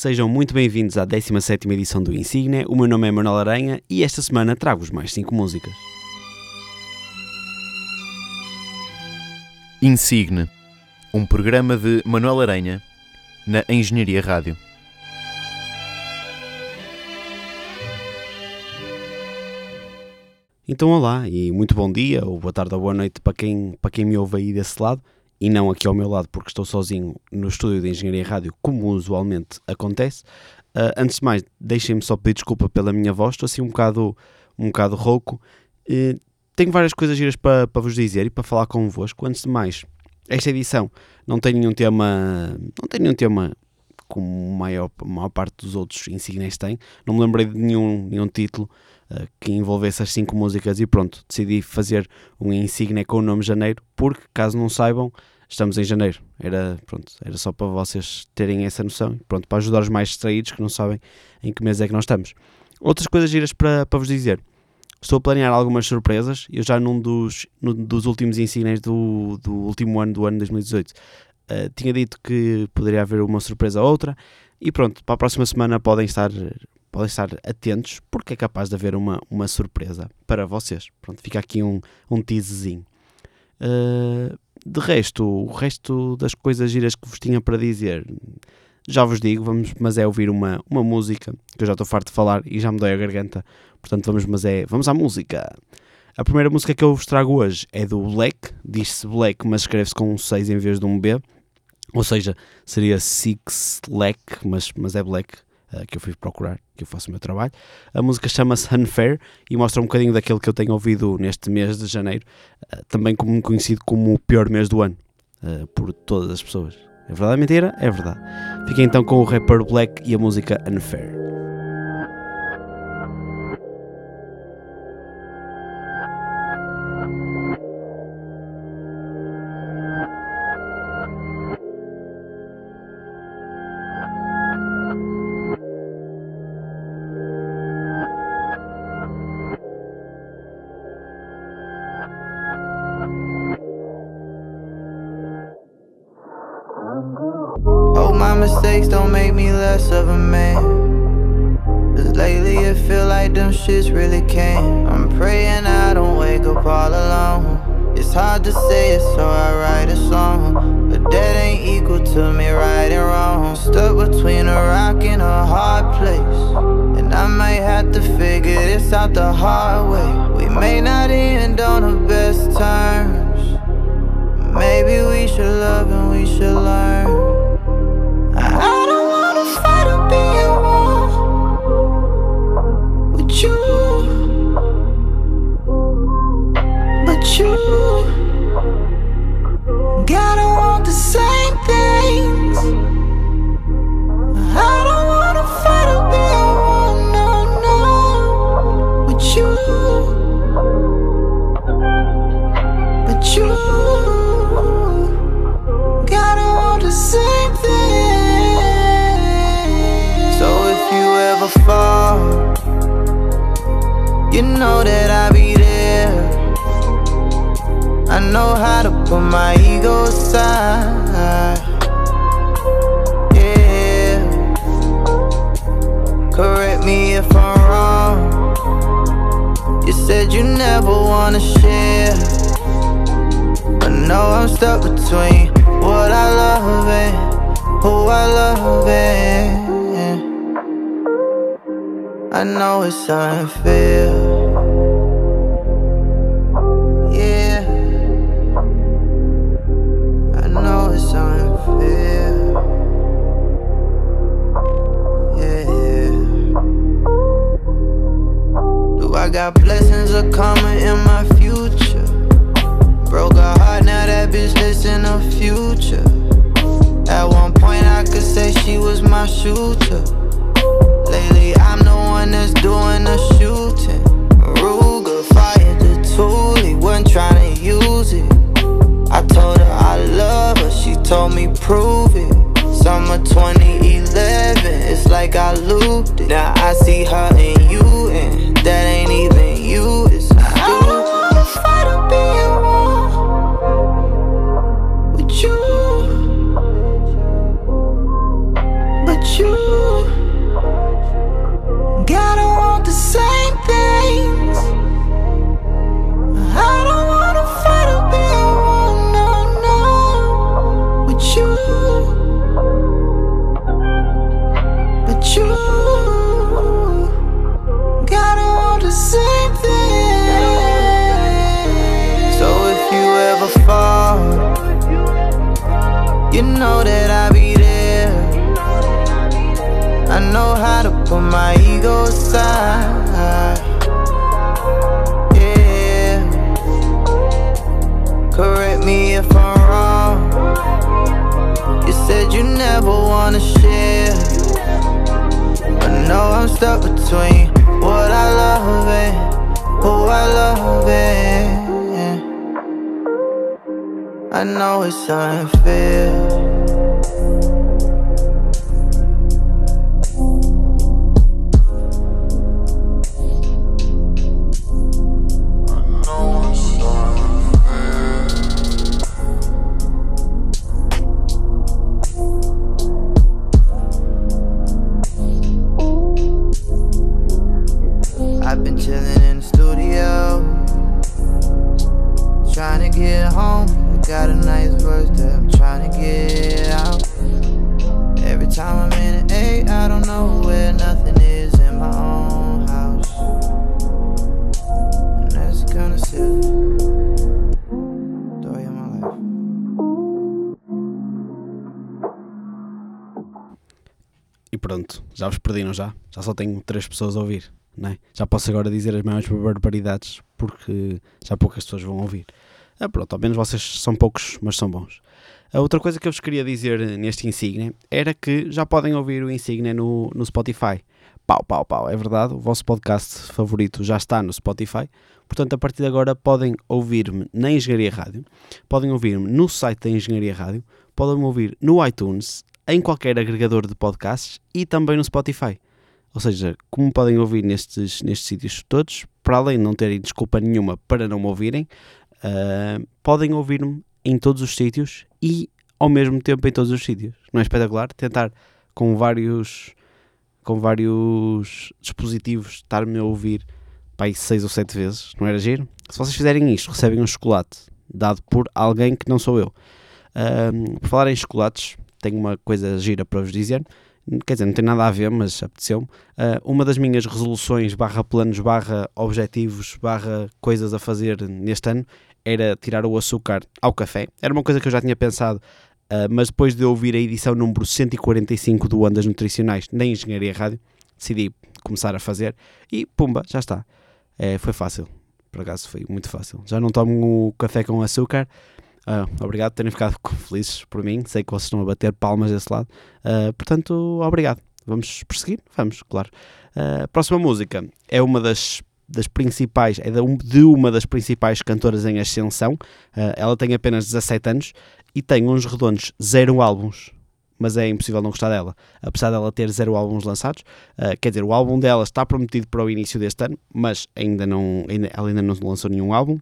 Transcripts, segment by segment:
Sejam muito bem-vindos à 17 edição do Insigne. O meu nome é Manuel Aranha e esta semana trago-vos mais 5 músicas. Insigne, um programa de Manuel Aranha na Engenharia Rádio. Então, olá e muito bom dia, ou boa tarde ou boa noite para quem, para quem me ouve aí desse lado e não aqui ao meu lado porque estou sozinho no estúdio de Engenharia Rádio, como usualmente acontece. Uh, antes de mais, deixem-me só pedir desculpa pela minha voz, estou assim um bocado, um bocado rouco. Uh, tenho várias coisas giras para, para vos dizer e para falar convosco. Antes de mais, esta edição não tem nenhum tema, não tem nenhum tema como a maior, maior parte dos outros insignes têm. Não me lembrei de nenhum, nenhum título que envolvesse as cinco músicas e pronto, decidi fazer um insigne com o nome Janeiro, porque caso não saibam, estamos em janeiro. Era, pronto, era só para vocês terem essa noção, pronto, para ajudar os mais distraídos que não sabem em que mês é que nós estamos. Outras coisas giras para, para vos dizer. Estou a planear algumas surpresas. Eu já num dos, num dos últimos insignes do, do último ano, do ano 2018, uh, eh, tinha dito que poderia haver uma surpresa ou outra. E pronto, para a próxima semana podem estar, podem estar atentos, porque é capaz de haver uma, uma surpresa para vocês. Pronto, fica aqui um, um teasezinho. Uh, de resto, o resto das coisas giras que vos tinha para dizer, já vos digo, vamos, mas é ouvir uma, uma música, que eu já estou farto de falar e já me dói a garganta, portanto vamos, mas é, vamos à música. A primeira música que eu vos trago hoje é do Black, diz-se Black, mas escreve-se com um 6 em vez de um B, ou seja, seria Six Black, mas, mas é Black, uh, que eu fui procurar, que eu faço o meu trabalho. A música chama-se Unfair e mostra um bocadinho daquele que eu tenho ouvido neste mês de janeiro, uh, também como conhecido como o pior mês do ano, uh, por todas as pessoas. É verdade mentira? É verdade. Fiquem então com o rapper Black e a música Unfair. Between a rock and a hard place. And I might have to figure this out the hard way. We may not end on the best terms. Maybe we should love and we should learn. Know that I'll be there. I know how to put my ego aside. Yeah. Correct me if I'm wrong. You said you never wanna share. But no, I'm stuck between what I love and who I love. And I know it's unfair. Got blessings are coming in my future. Broke a heart, now that bitch in the future. At one point, I could say she was my shooter. Lately, I'm the one that's doing the shooting. Know how to put my ego aside. Yeah. Correct me if I'm wrong. You said you never wanna share. But no, I'm stuck between what I love and who I love. And I know it's unfair. Já vos perdi, não já? Já só tenho três pessoas a ouvir, é? Já posso agora dizer as maiores barbaridades porque já poucas pessoas vão ouvir. Ah, pronto, ao menos vocês são poucos, mas são bons. A outra coisa que eu vos queria dizer neste Insigne era que já podem ouvir o Insigne no, no Spotify. Pau, pau, pau, é verdade, o vosso podcast favorito já está no Spotify. Portanto, a partir de agora podem ouvir-me na Engenharia Rádio, podem ouvir-me no site da Engenharia Rádio, podem ouvir no iTunes, em qualquer agregador de podcasts e também no Spotify. Ou seja, como podem ouvir nestes, nestes sítios todos, para além de não terem desculpa nenhuma para não me ouvirem, ah, podem ouvir-me em todos os sítios e ao mesmo tempo em todos os sítios. Não é espetacular? Tentar com vários com vários dispositivos estar-me a ouvir aí seis ou sete vezes, não era giro? Se vocês fizerem isto, recebem um chocolate dado por alguém que não sou eu. Ah, por falar em chocolates, tenho uma coisa gira para vos dizer. Quer dizer, não tem nada a ver, mas apeteceu-me. Ah, uma das minhas resoluções, barra planos, barra objetivos, barra coisas a fazer neste ano era tirar o açúcar ao café. Era uma coisa que eu já tinha pensado, ah, mas depois de ouvir a edição número 145 do Ondas Nutricionais na Engenharia Rádio, decidi começar a fazer e pumba, já está. É, foi fácil, por acaso foi muito fácil. Já não tomo o café com açúcar. Ah, obrigado por terem ficado felizes por mim. Sei que vocês estão a bater palmas desse lado. Ah, portanto, obrigado. Vamos prosseguir? Vamos, claro. A próxima música é uma das, das principais, é de um- uma das principais cantoras em ascensão. Ah, ela tem apenas 17 anos e tem uns redondos zero álbuns. Mas é impossível não gostar dela, apesar dela ter zero álbuns lançados. Ah, quer dizer, o álbum dela está prometido para o início deste ano, mas ainda não, ainda- ela ainda não lançou nenhum álbum.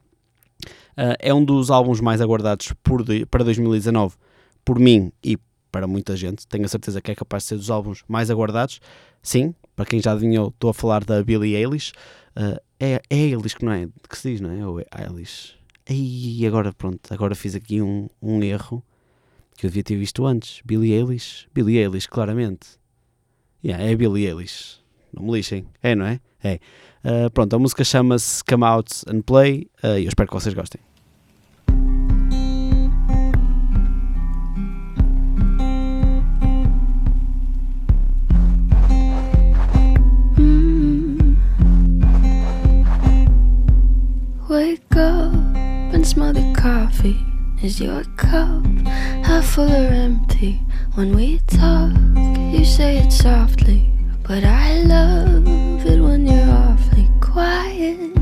Uh, é um dos álbuns mais aguardados por para 2019 por mim e para muita gente. Tenho a certeza que é capaz de ser dos álbuns mais aguardados. Sim, para quem já adivinhou, estou a falar da Billie Eilish. Uh, é, é Eilish que não é? Que se diz, não é? Ou é Eilish? E agora, pronto, agora fiz aqui um, um erro que eu devia ter visto antes. Billie Eilish? Billie Eilish, claramente. Yeah, é Billie Eilish. Não me lixem. É, não é? É. Uh, pronto, a música chama-se Come Out and Play uh, e eu espero que vocês gostem. Smell the coffee. Is your cup half full or empty? When we talk, you say it softly, but I love it when you're awfully quiet.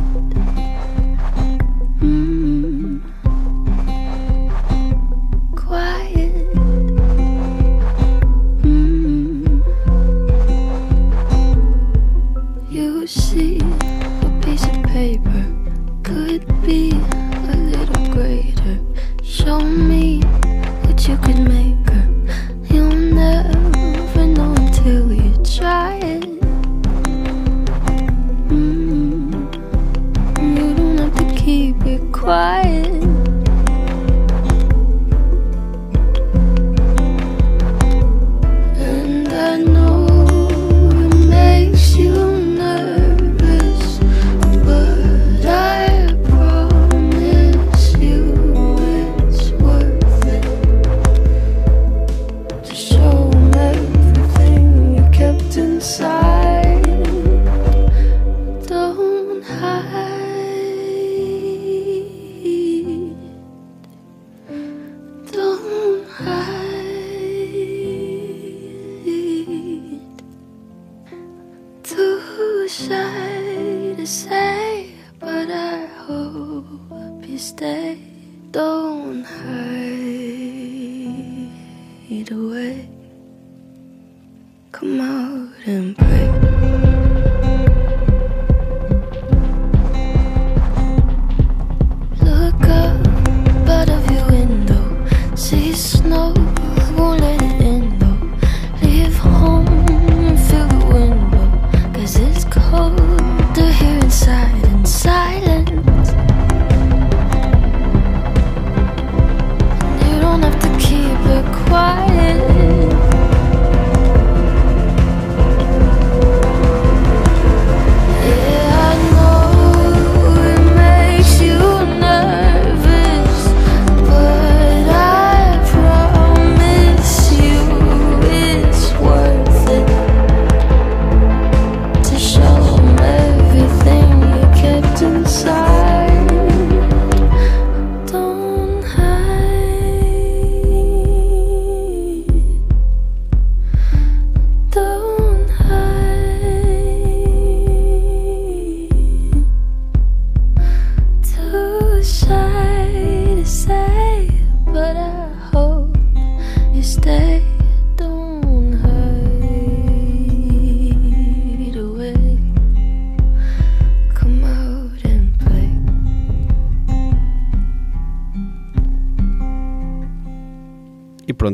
Bye. Come out and play.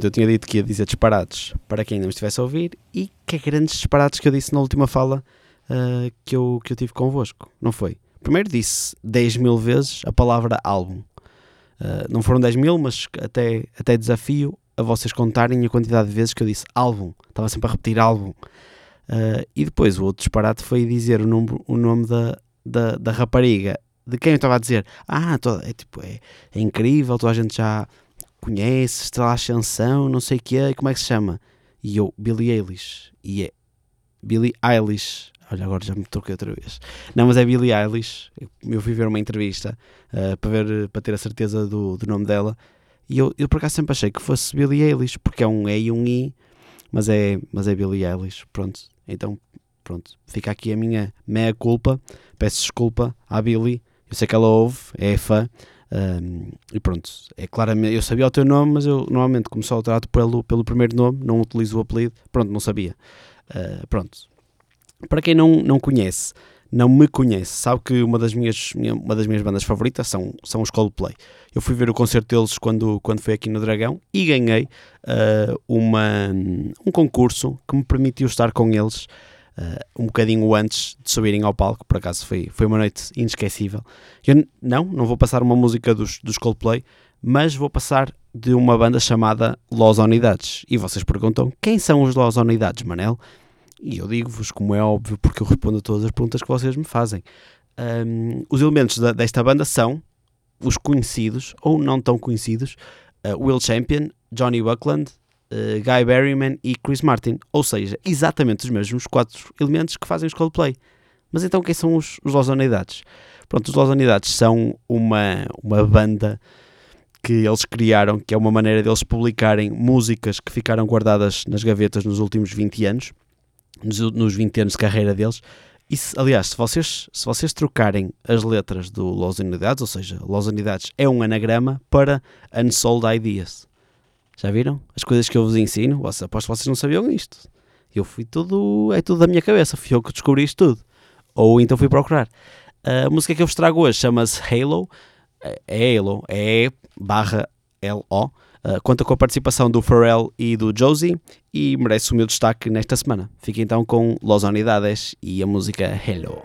Pronto, eu tinha dito que ia dizer disparados para quem não estivesse a ouvir e que grandes disparados que eu disse na última fala ah, que, eu, que eu tive convosco, não foi? Primeiro disse 10 mil vezes a palavra álbum. Ah, não foram 10 mil, mas até, até desafio a vocês contarem a quantidade de vezes que eu disse álbum. Estava sempre a repetir álbum. Ah, e depois o outro disparate foi dizer o nome, o nome da, da, da rapariga de quem eu estava a dizer. Ah, toda, é, tipo, é, é incrível, toda a gente já conhece, está lá a ascensão, não sei o que é, como é que se chama? E eu, Billie Eilish. E é Billie Eilish. Olha, agora já me troquei outra vez. Não, mas é Billie Eilish. Eu- fui ver uma entrevista ah, para, ver, para ter a certeza do, do nome dela. E eu, eu por acaso sempre achei que fosse Billie Eilish, porque é um E e um I, mas é, mas é Billie Eilish. Pronto, então, pronto. Fica aqui a minha meia culpa. Peço desculpa à Billie. Eu sei que ela ouve, é fã. Um, e pronto, é claramente, eu sabia o teu nome, mas eu normalmente, como só o trato pelo, pelo primeiro nome, não utilizo o apelido, pronto, não sabia. Uh, pronto. Para quem não, não conhece, não me conhece, sabe que uma das minhas, minha- uma das minhas bandas favoritas são, são os Coldplay. Eu fui ver o concerto deles quando, quando foi aqui no Dragão e ganhei uh, uma, um concurso que me permitiu estar com eles uh, um bocadinho antes de subirem ao palco. Por acaso foi, foi uma noite inesquecível. Eu não, não vou passar uma música dos, dos Coldplay, mas vou passar de uma banda chamada Los Unidades. E vocês perguntam, quem são os Los Unidades, Manel? E eu digo-vos, como é óbvio, porque eu respondo a todas as perguntas que vocês me fazem. Um, os elementos da- desta banda são os conhecidos, ou não tão conhecidos, uh, Will Champion, Johnny Buckland, uh, Guy Berryman e Chris Martin. Ou seja, exatamente os mesmos quatro elementos que fazem os Coldplay. Mas então quem são os, os Los Unidades? Pronto, os Los Unidades são uma, uma banda que eles criaram, que é uma maneira deles publicarem músicas que ficaram guardadas nas gavetas nos últimos 20 anos, nos, nos 20 anos de carreira deles. E se- aliás, se vocês, se vocês trocarem as letras do Los Unidades, ou seja, Los Unidades é um anagrama para Unsold Ideas. Já viram? As coisas que eu vos ensino, Vossa- aposto que vocês não sabiam isto. Eu fui tudo, é tudo da minha cabeça, fui eu que descobri isto tudo. Ou então fui procurar. A música que eu vos trago hoje chama-se Halo, é Halo, é barra L-O. Uh, conta com a participação do Pharrell e do Josie e merece o meu destaque nesta semana. Fica então com Los Unidades e a música Hello.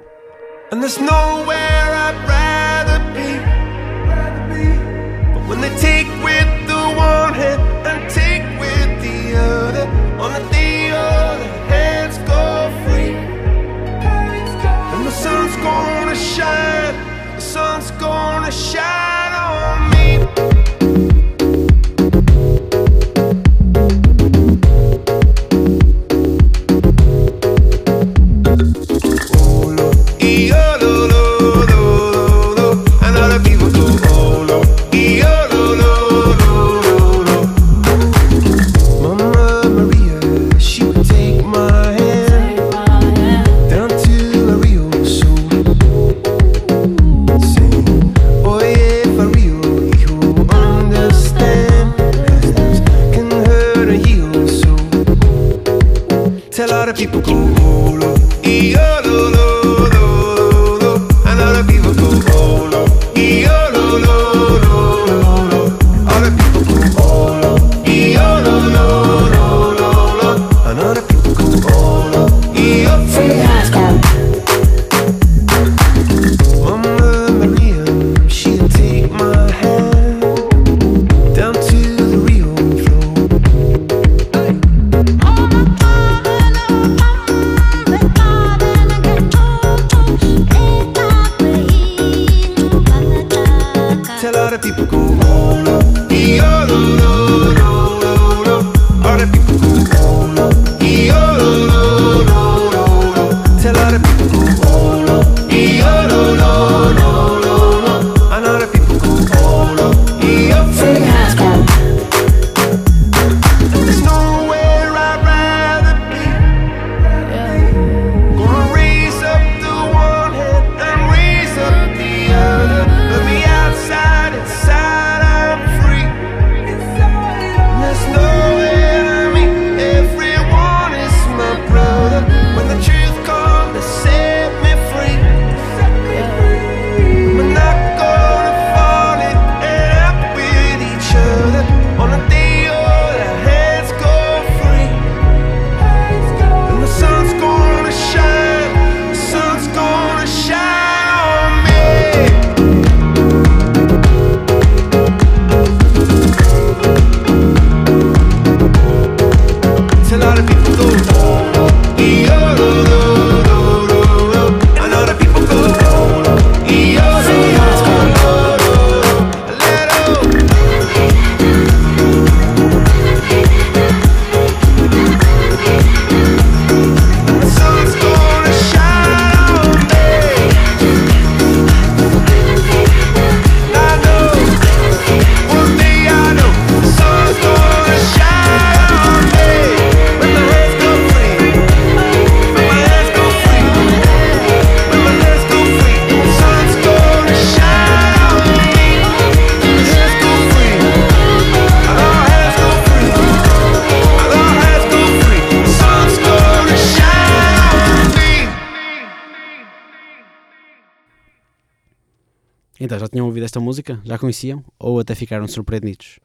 Então, já tinham ouvido esta música? Já conheciam? Ou até ficaram surpreendidos?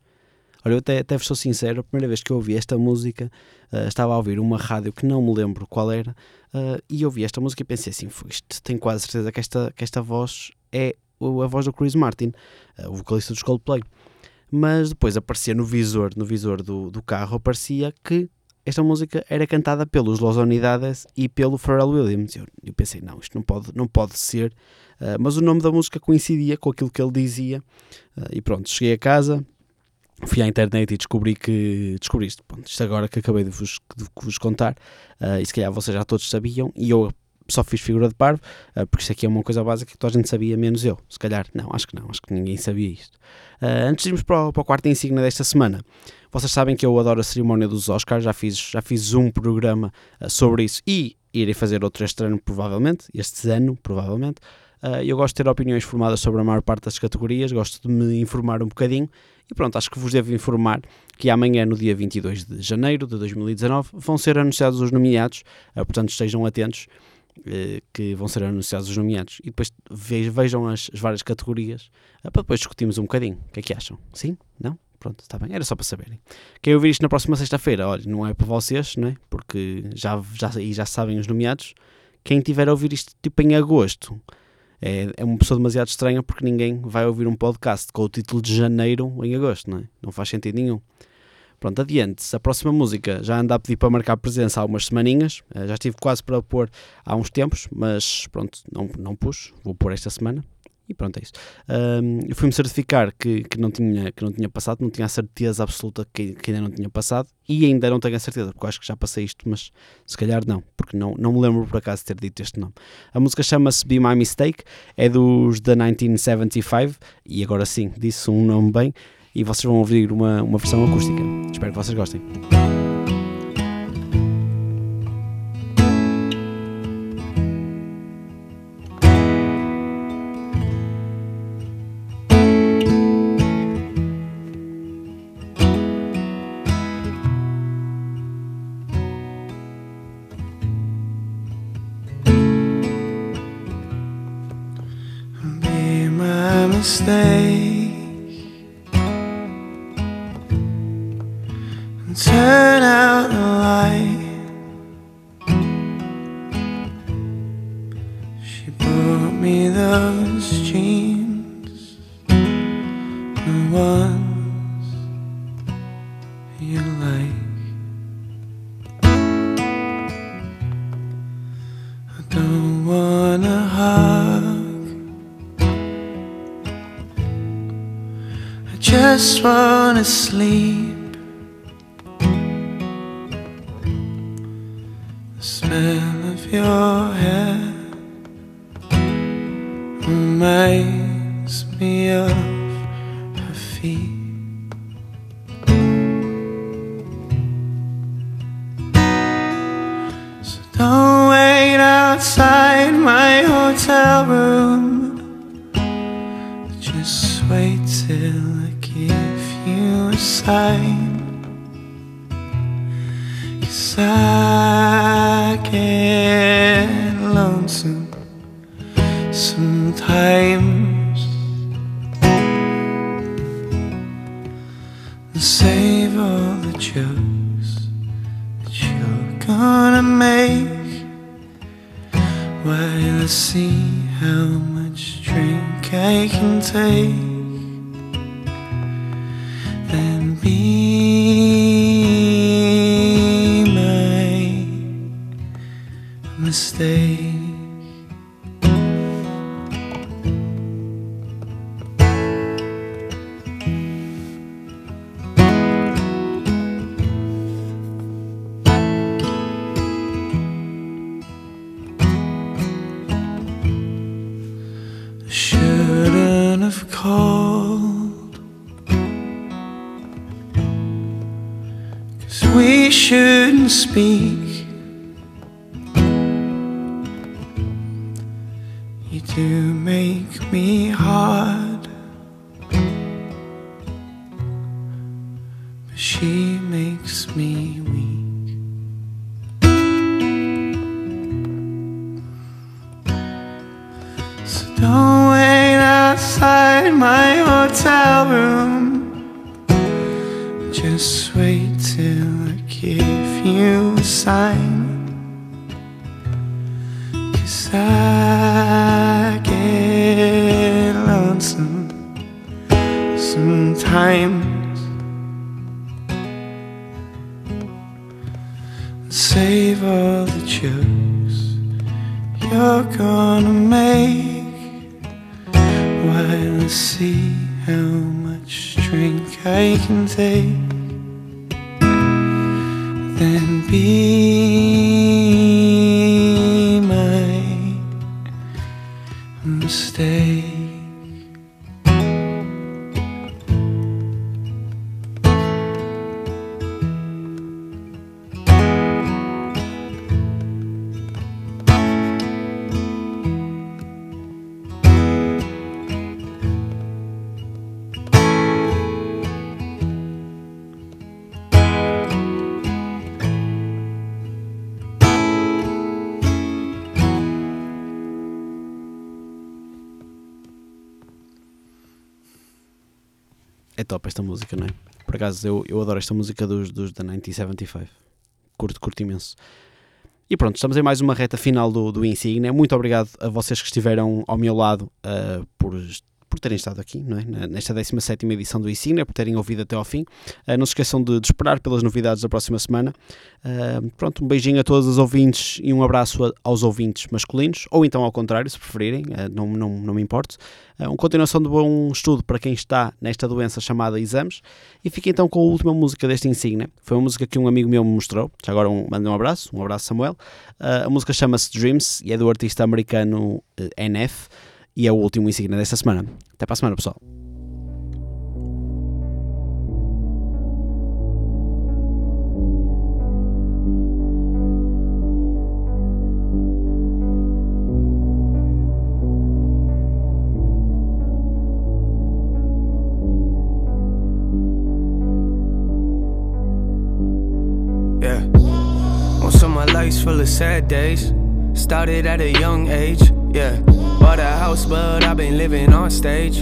Olha, eu até, até sou sincero, a primeira vez que eu ouvi esta música, ah, estava a ouvir uma rádio que não me lembro qual era, ah, e ouvi esta música e pensei assim, "Foi isto, tenho quase certeza que esta, que esta voz é a voz do Chris Martin, ah, o vocalista dos Coldplay. Mas depois aparecia no visor, no visor do, do carro, aparecia que esta música era cantada pelos Los Unidades e pelo Pharrell Williams. Eu, eu pensei, não, isto não pode, não pode ser. Ah, mas o nome da música coincidia com aquilo que ele dizia. Ah, e pronto, cheguei a casa, fui à internet e descobri que descobri isto, pronto, isto agora que acabei de vos, de vos contar, ah, e se calhar vocês já todos sabiam, e eu só fiz figura de parvo, ah, porque isto aqui é uma coisa básica que toda a gente sabia, menos eu. Se calhar, não, acho que não, acho que ninguém sabia isto. Ah, antes de irmos para o, para o quarto insígnia desta semana, vocês sabem que eu adoro a cerimónia dos Oscars, já fiz, já fiz um programa sobre isso e irei fazer outro este ano, provavelmente, este ano, provavelmente. Ah, eu gosto de ter opiniões formadas sobre a maior parte das categorias, gosto de me informar um bocadinho e pronto, acho que vos devo informar que amanhã, no dia 22 de janeiro de 2019, vão ser anunciados os nomeados, ah, portanto estejam atentos eh, que vão ser anunciados os nomeados e depois ve- vejam as, as várias categorias para depois discutirmos um bocadinho. O que é que acham? Sim? Não? Pronto, está bem. Era só para saberem. Quem ouvir isto na próxima sexta-feira, olha, não é para vocês, não é? Porque já, já, já sabem os nomeados. Quem tiver a ouvir isto tipo em agosto é, é uma pessoa demasiado estranha porque ninguém vai ouvir um podcast com o título de janeiro em agosto, não é? Não faz sentido nenhum. Pronto, adiante. A próxima música já anda a pedir para marcar presença há umas semaninhas. Eh, Já estive quase para pôr há uns tempos, mas pronto, não, não pus. Vou pôr esta semana. E pronto, é isso. Ahm, eu fui-me certificar que, que, não tinha, que não tinha passado, não tinha a certeza absoluta que, que ainda não tinha passado. E ainda não tenho a certeza, porque eu acho que já passei isto, mas se calhar não, porque não, não me lembro por acaso de ter dito este nome. A música chama-se Be My Mistake, é dos The 1975, e agora sim, disse um nome bem, e vocês vão ouvir uma, uma versão acústica. Espero que vocês gostem. Mistake and turn out the light. She brought me those jeans, wanna. The smell of your hair reminds me of her feet. So don't wait outside my hotel room. sign. You sign. cold. Cause we shouldn't speak Save all the jokes you're gonna make while I see how much drink I can take. É top esta música, não é? Por acaso, eu, eu adoro esta música dos, dos da 1975. Curto, curto imenso. E pronto, estamos em mais uma reta final do, do Insignia. Muito obrigado a vocês que estiveram ao meu lado uh, por, por terem estado aqui, não é? Nesta 17 edição do Insignia, por terem ouvido até ao fim. Uh, não se esqueçam de, de, esperar pelas novidades da próxima semana. Uh, pronto, um beijinho a todos os ouvintes e um abraço a, aos ouvintes masculinos, ou então ao contrário, se preferirem, não, não, não me importo. uma continuação de bom estudo para quem está nesta doença chamada exames. E fica então com a última música deste Insignia. Foi uma música que um amigo meu me mostrou. Já agora um, mando um abraço, um abraço Samuel. Uh, a música chama-se Dreams e é do artista americano uh, NF e é o último Insignia desta semana. Até para a semana, pessoal. full of sad days. Started at a young age, yeah. Bought a house, but I've been living on stage.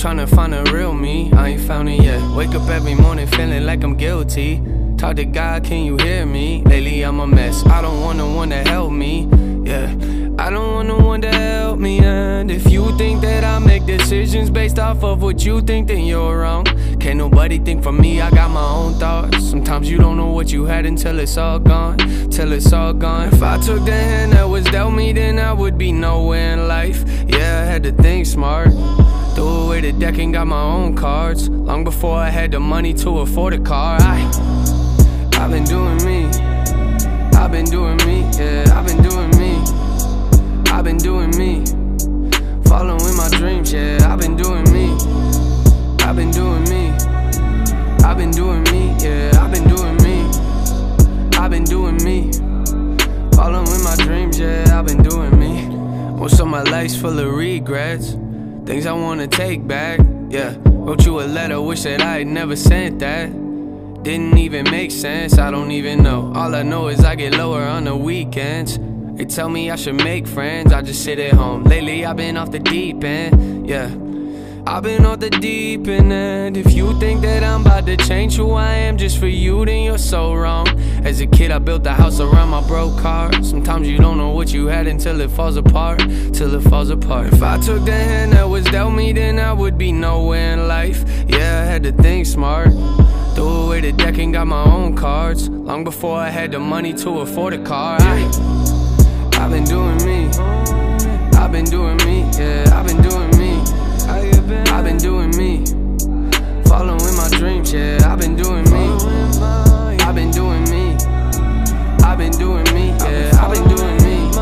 Tryna find a real me, I ain't found it yet. Wake up every morning feeling like I'm guilty. Talk to God, can you hear me? Lately I'm a mess. I don't want no one to help me. Yeah, I don't want no one to help me. And if you think that I make decisions based off of what you think, then you're wrong. Can't nobody think for me, I got my own thoughts. Sometimes you don't know what you had until it's all gone. Till it's all gone. If I took the hand that was dealt me, then I would be nowhere in life. Yeah, I had to think smart. Threw away the deck and got my own cards. Long before I had the money to afford a car. I, I've been doing me. I've been doing me. Yeah, I've been doing me. I've been doing me. Following my dreams. Yeah, I've been doing me. I've been doing me. I've been doing me. Yeah, I've been doing me. I've been doing me. Following my dreams. Yeah, I've been doing me. Most of my life's full of regrets. Things I wanna take back. Yeah, wrote you a letter, wish that I had never sent that. Didn't even make sense, I don't even know. All I know is I get lower on the weekends. They tell me I should make friends, I just sit at home. Lately I've been off the deep end, yeah. I've been off the deep end, if you think that I'm about to change who I am just for you, then you're so wrong. As a kid, I built a house around my broke car. Sometimes you don't know what you had until it falls apart, till it falls apart. If I took the hand that was dealt me, then I would be nowhere in life. Yeah, I had to think smart. Threw away the deck and got my own cards. Long before I had the money to afford a car. I, I've been doing me. I've been doing me. Yeah, I've been doing me. I've been doing me. Following my dreams. Yeah, I've been doing me. I've been doing me. I've been doing me. Yeah, I've been doing me.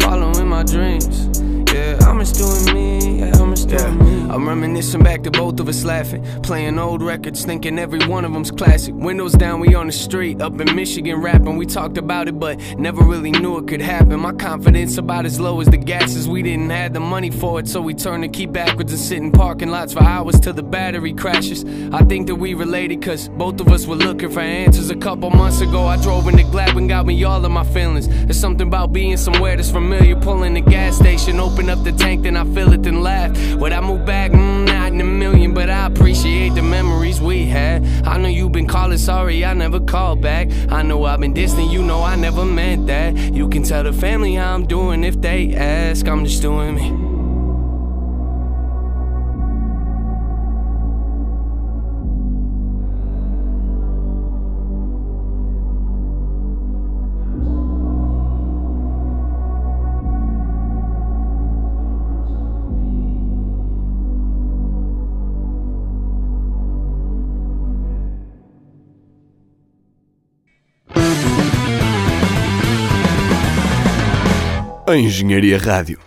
Following my dreams. Yeah, I'm just doing me. Yeah, I'm just. I'm reminiscing back to both of us laughing. Playing old records, thinking every one of them's classic. Windows down, we on the street. Up in Michigan rapping, we talked about it, but never really knew it could happen. My confidence about as low as the gases. We didn't have the money for it, so we turned the key backwards and sit in parking lots for hours till the battery crashes. I think that we related, cause both of us were looking for answers. A couple months ago, I drove into Gladwin, got me all of my feelings. There's something about being somewhere that's familiar. Pulling the gas station, open up the tank, then I fill it, then laugh. Would I move back? Mm, not in a million, but I appreciate the memories we had. I know you've been calling, sorry I never called back. I know I've been distant, you know I never meant that. You can tell the family how I'm doing if they ask. I'm just doing me. A Engenharia Rádio.